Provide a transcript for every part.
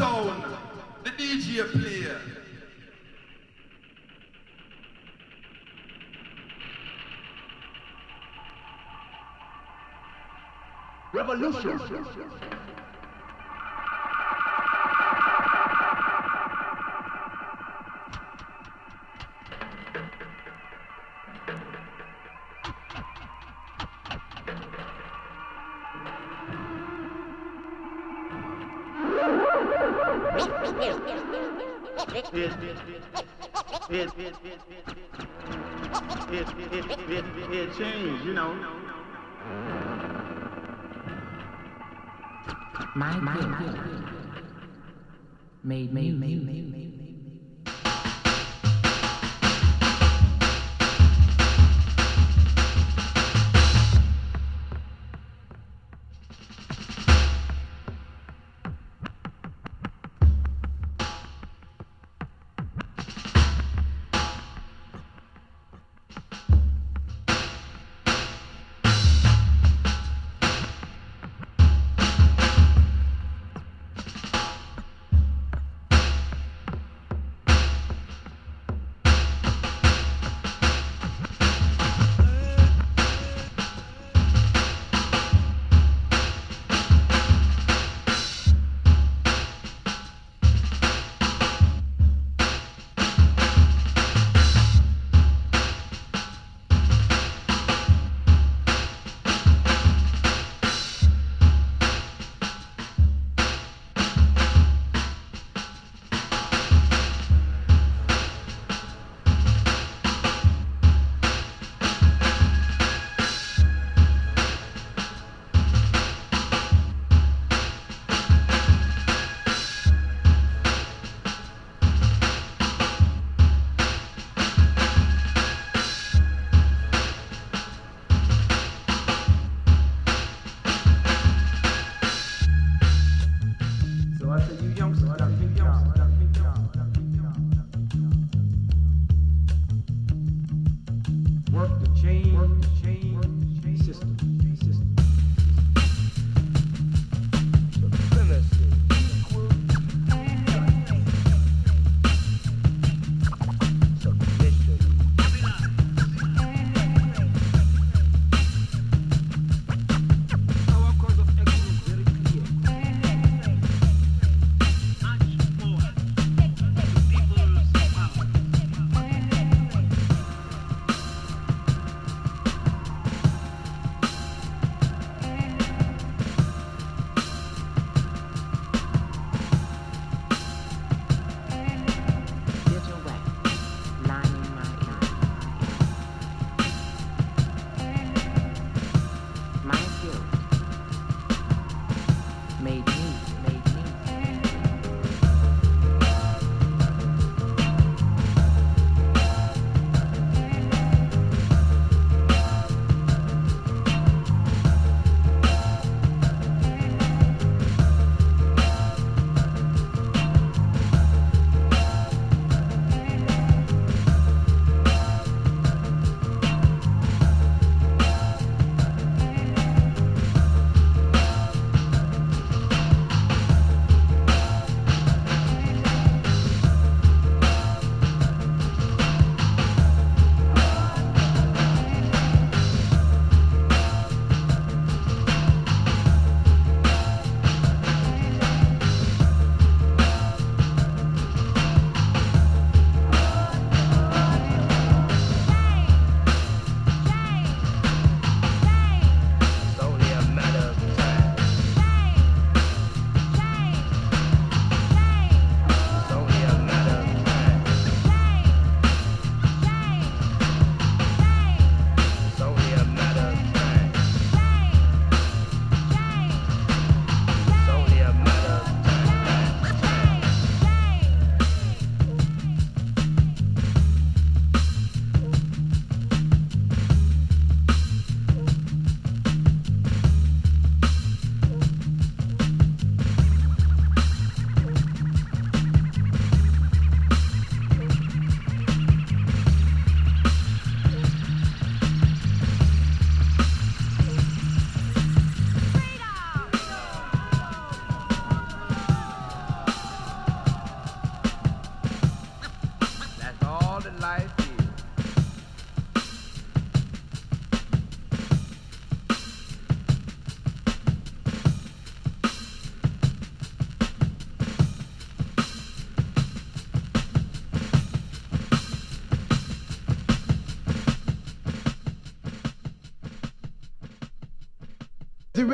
Uptown, the DJ player. Revolution. It changed, you know. My, my, made me, made me, made Work the chain, work the chain, work the chain. System, system.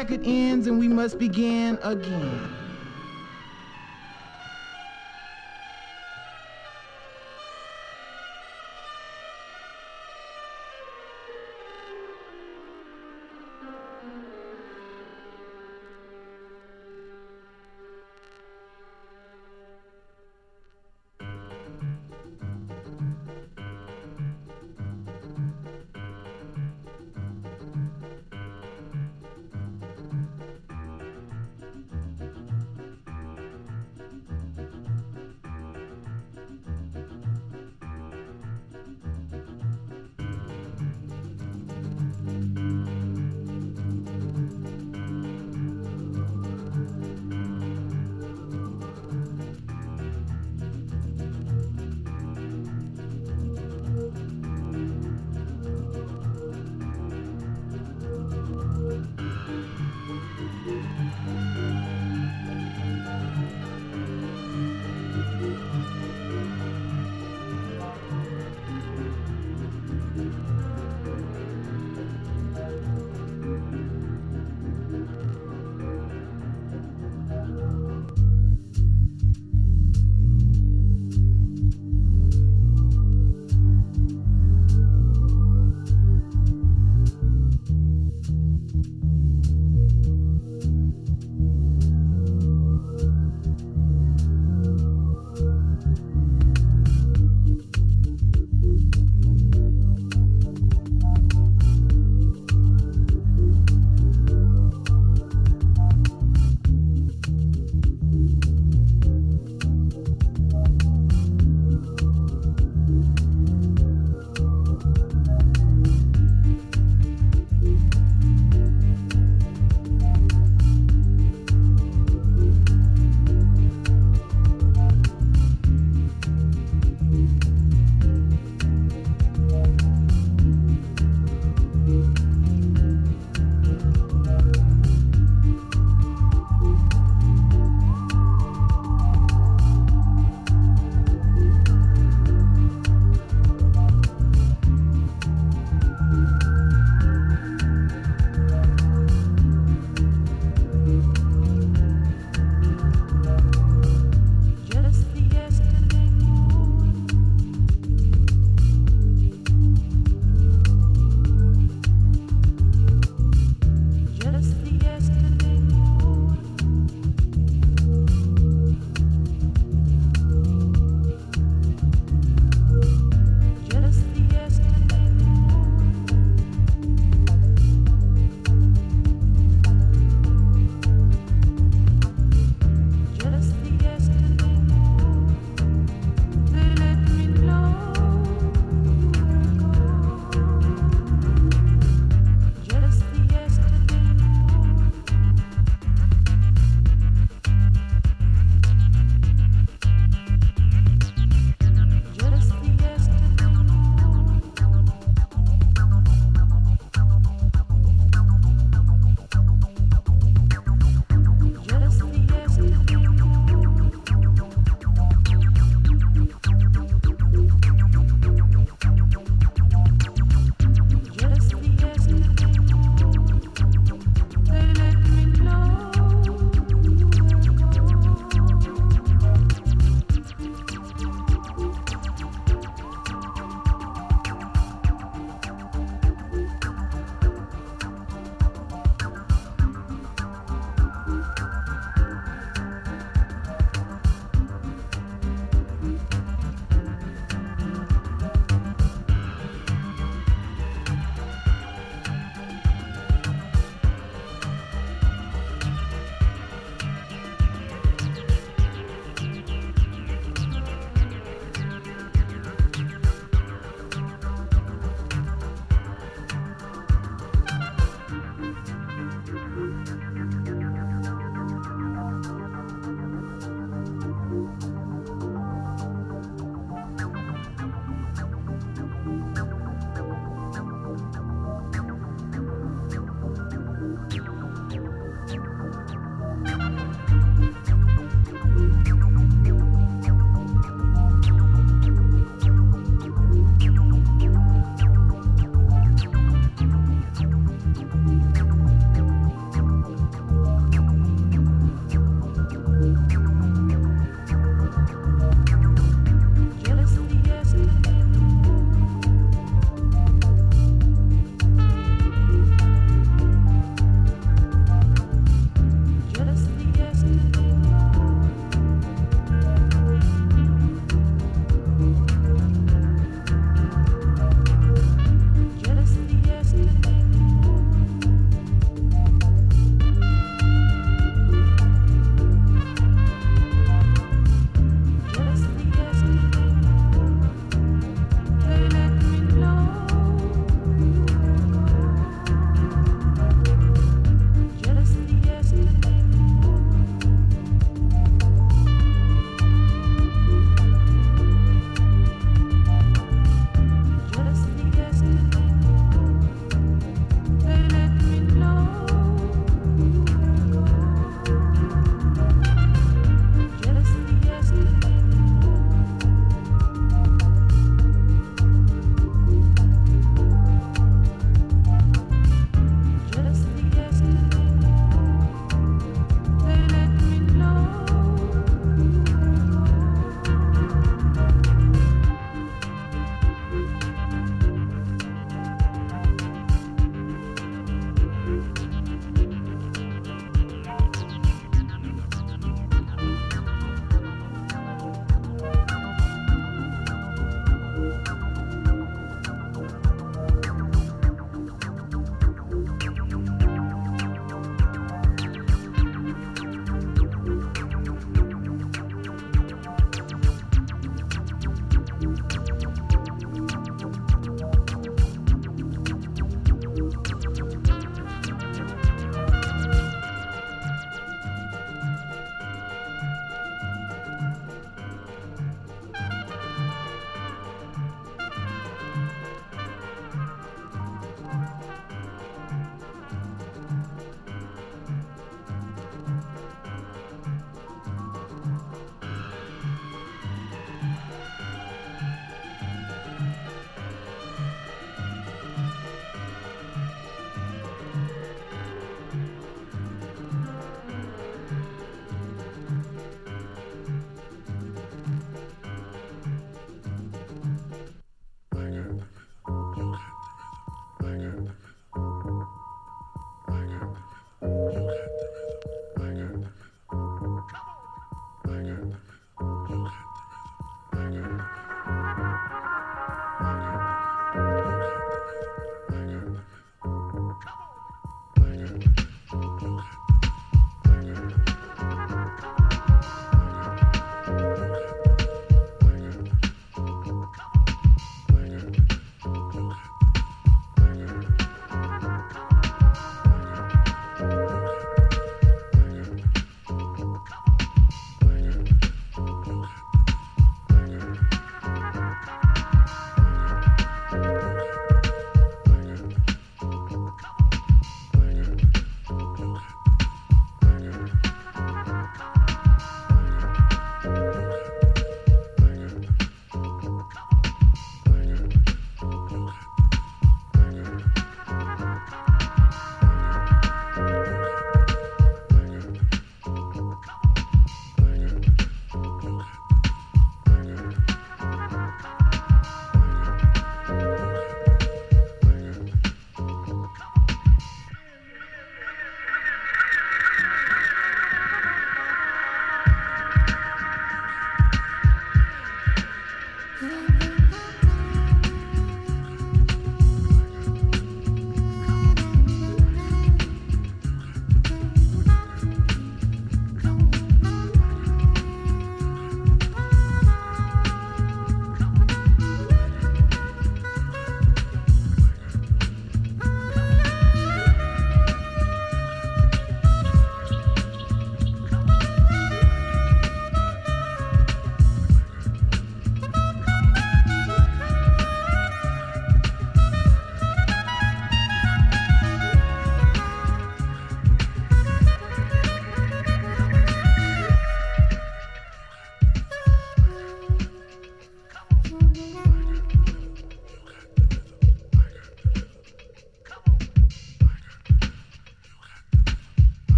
Record ends and we must begin again.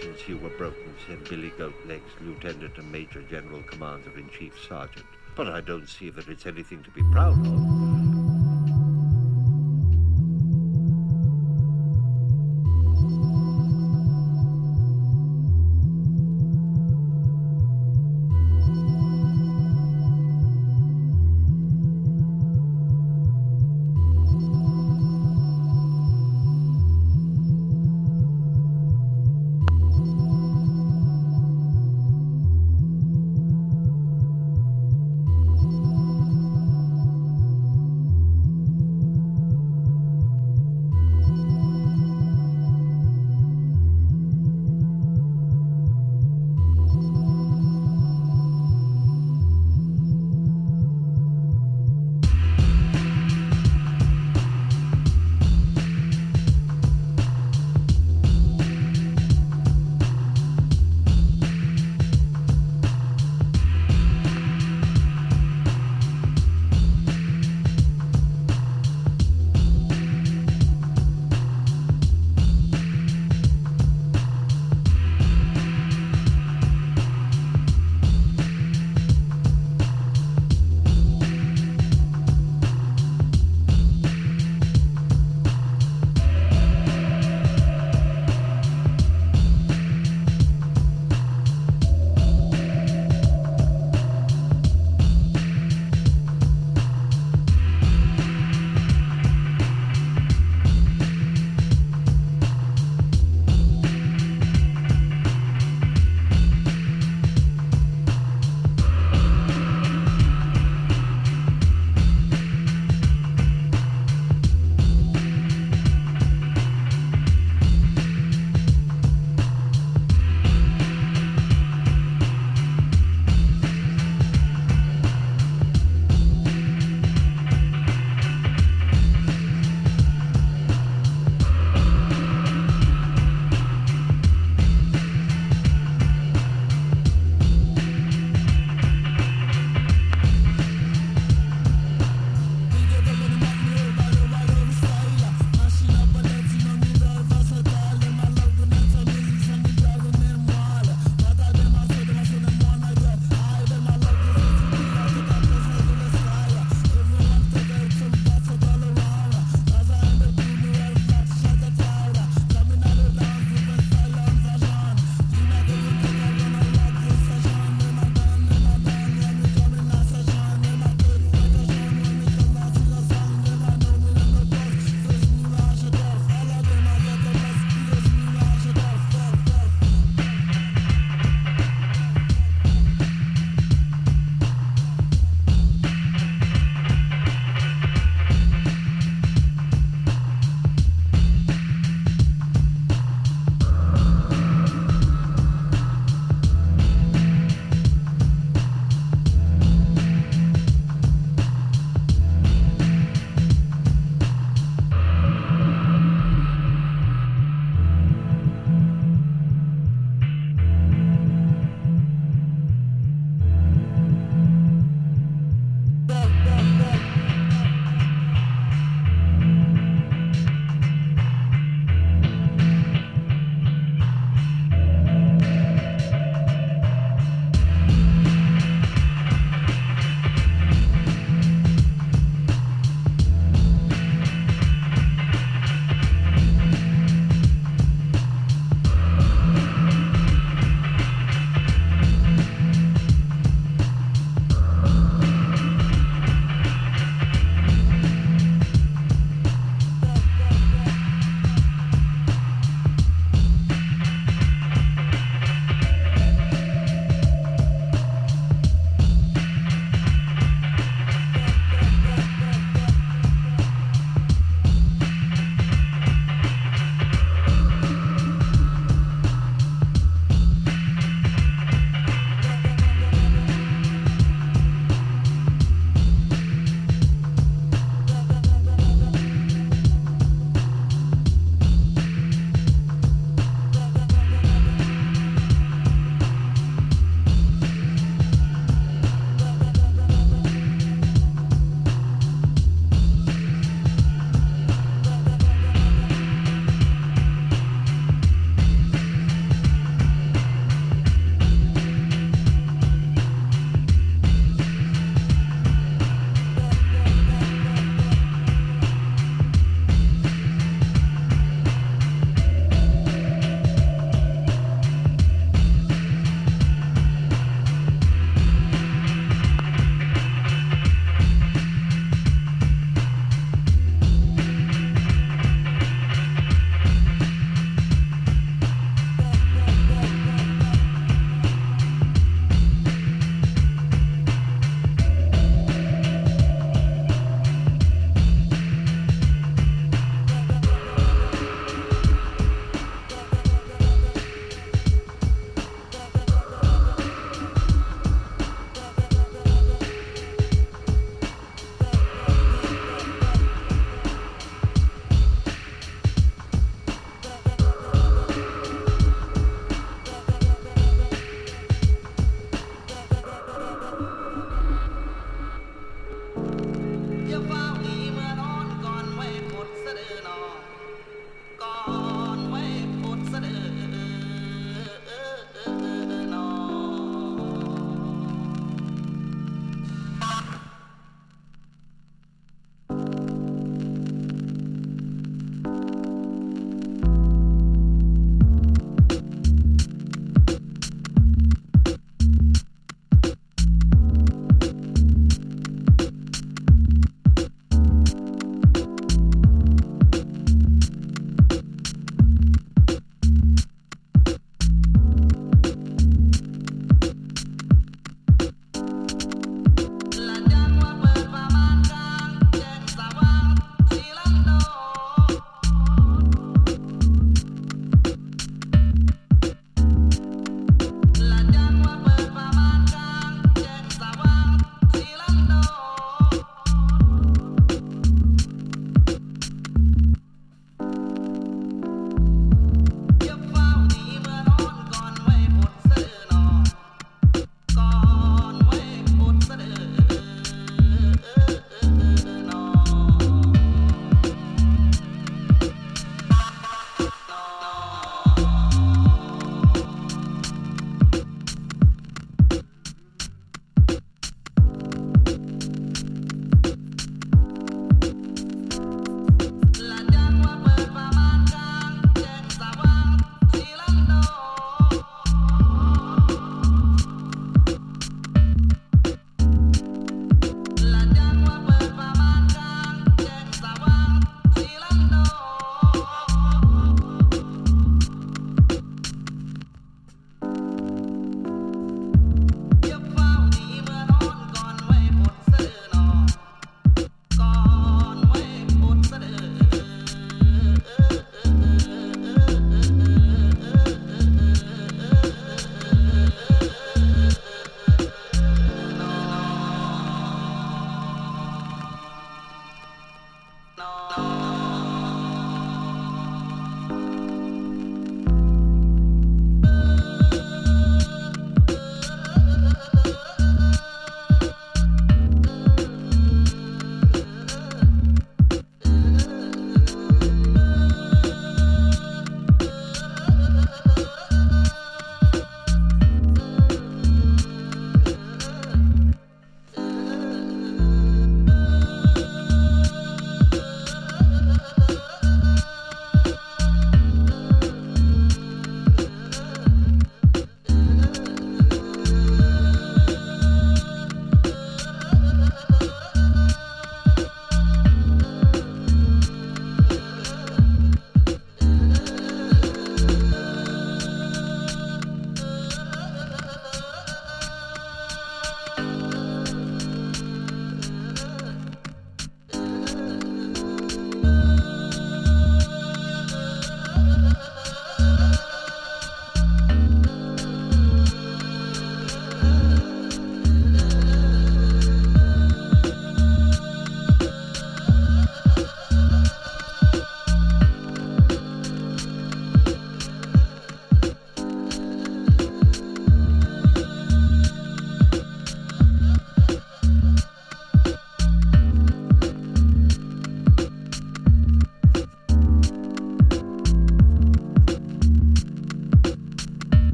Since you were broken, said Billy Goatlegs, Lieutenant and Major General Commander-in-Chief Sergeant. But I don't see that it's anything to be proud of.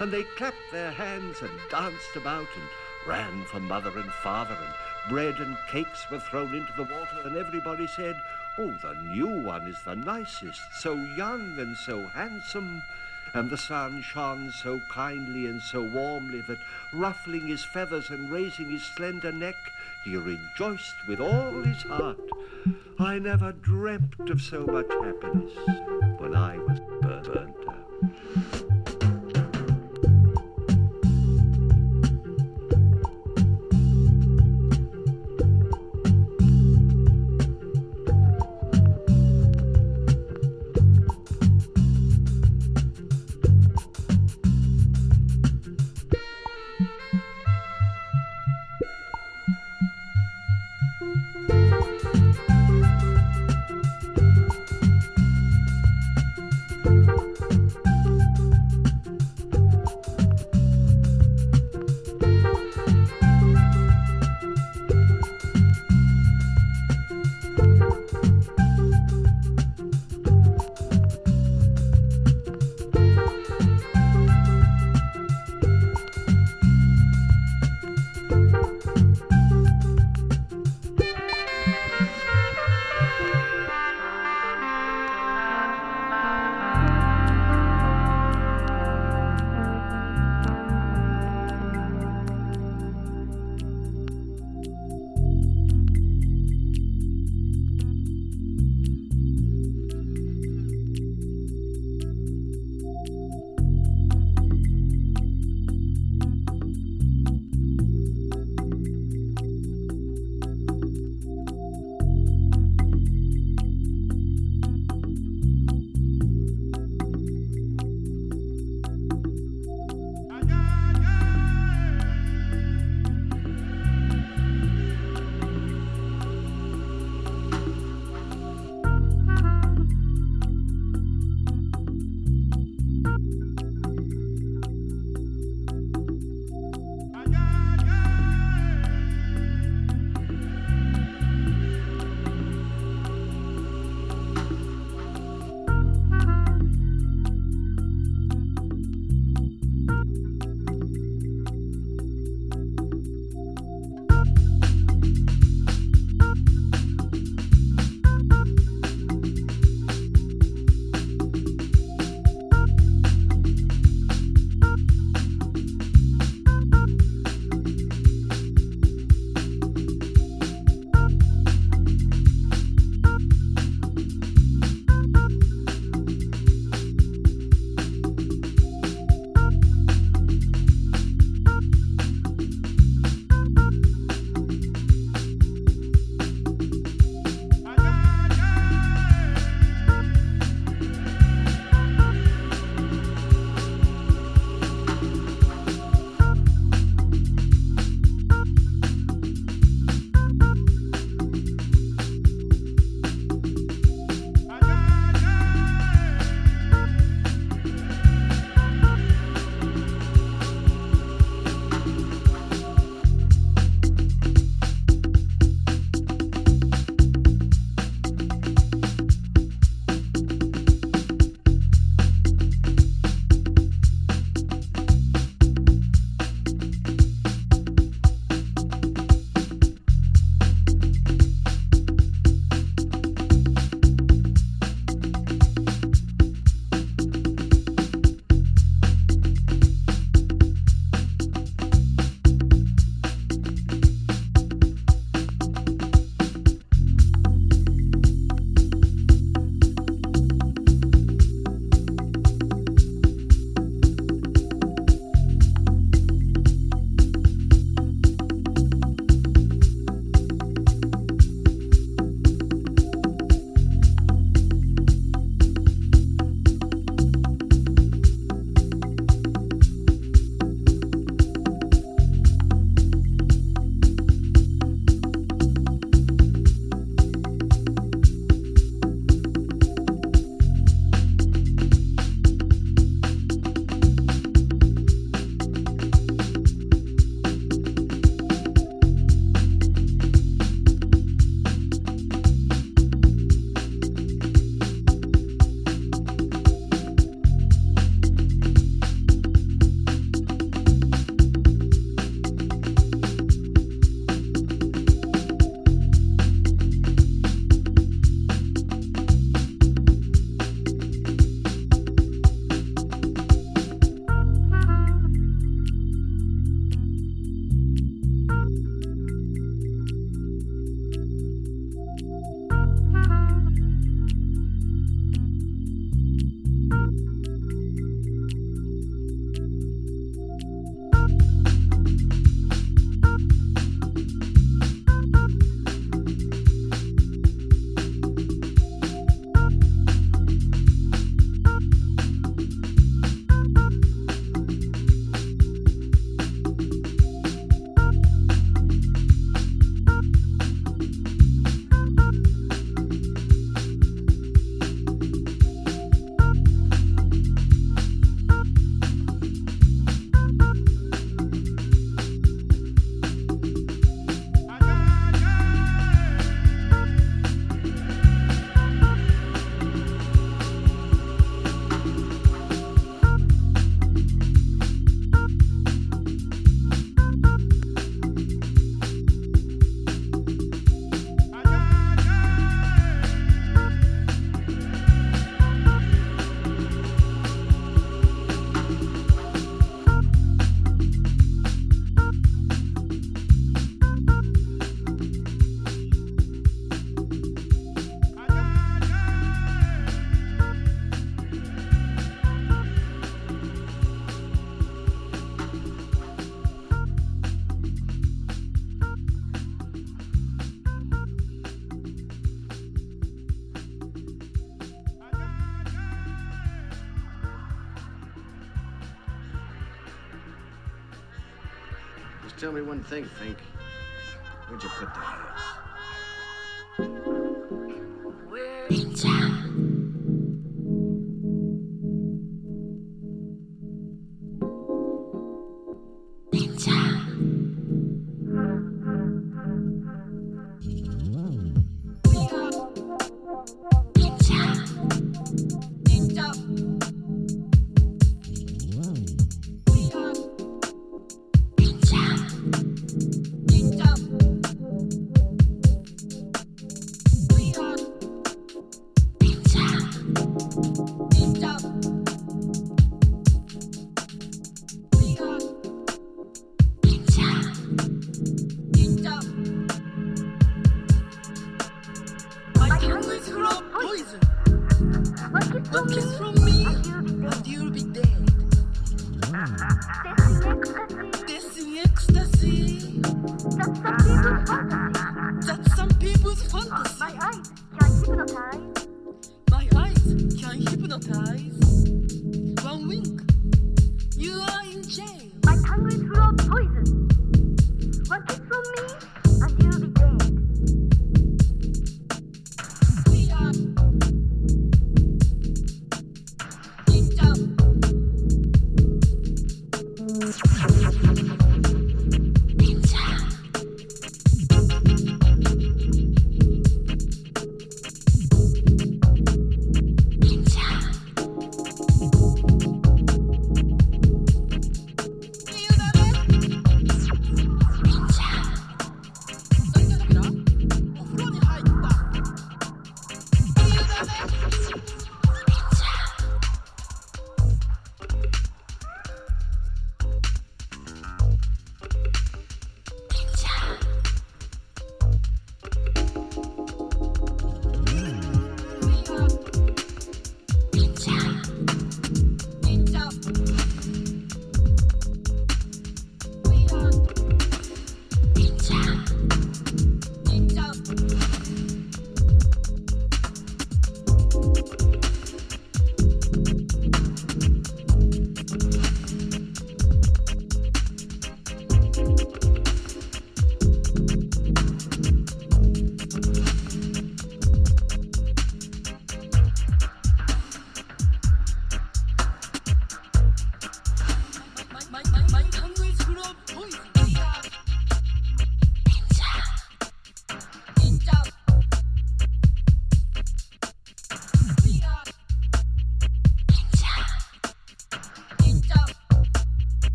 And they clapped their hands and danced about and ran for mother and father, and bread and cakes were thrown into the water, and everybody said, Oh, the new one is the nicest, so young and so handsome. And the sun shone so kindly and so warmly that, ruffling his feathers and raising his slender neck, he rejoiced with all his heart. I never dreamt of so much happiness when I was burnt, out. Tell me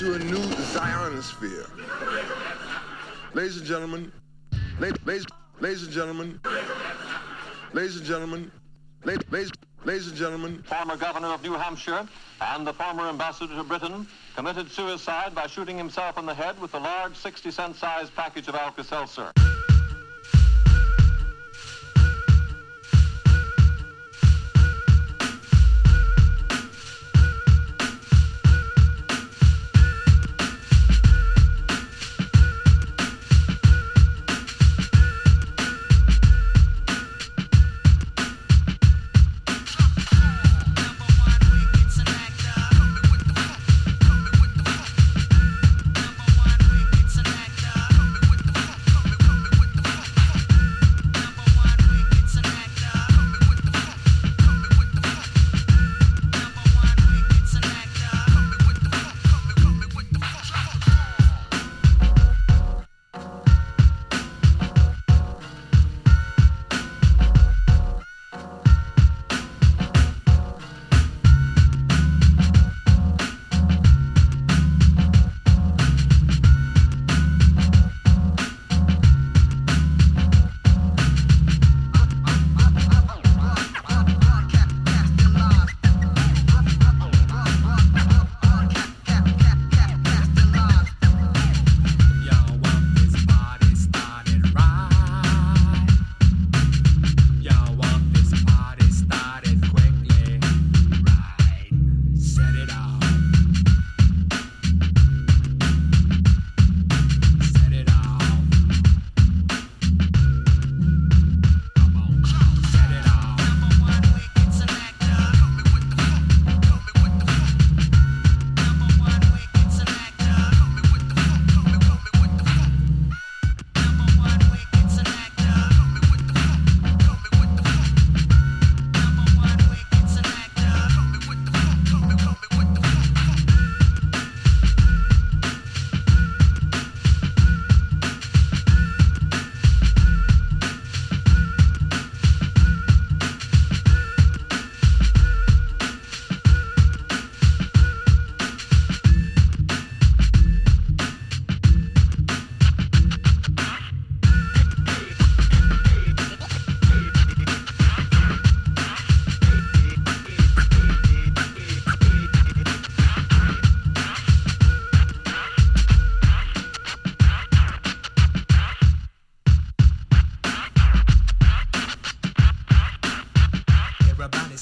into a new zionosphere. Ladies and gentlemen, la- ladies, ladies and gentlemen, ladies and gentlemen, la- ladies, ladies and gentlemen, former governor of New Hampshire and the former ambassador to Britain committed suicide by shooting himself in the head with a large 60 cent sized package of Alka-Seltzer. Number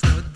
things. No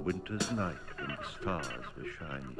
a winter's night when the stars were shining.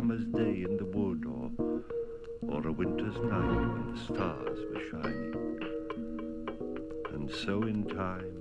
summer's day in the wood or, or a winter's night when the stars were shining. And so in time,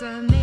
It's amazing.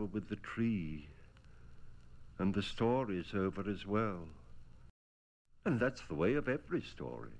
Over with the tree. And the story's over as well. And that's the way of every story.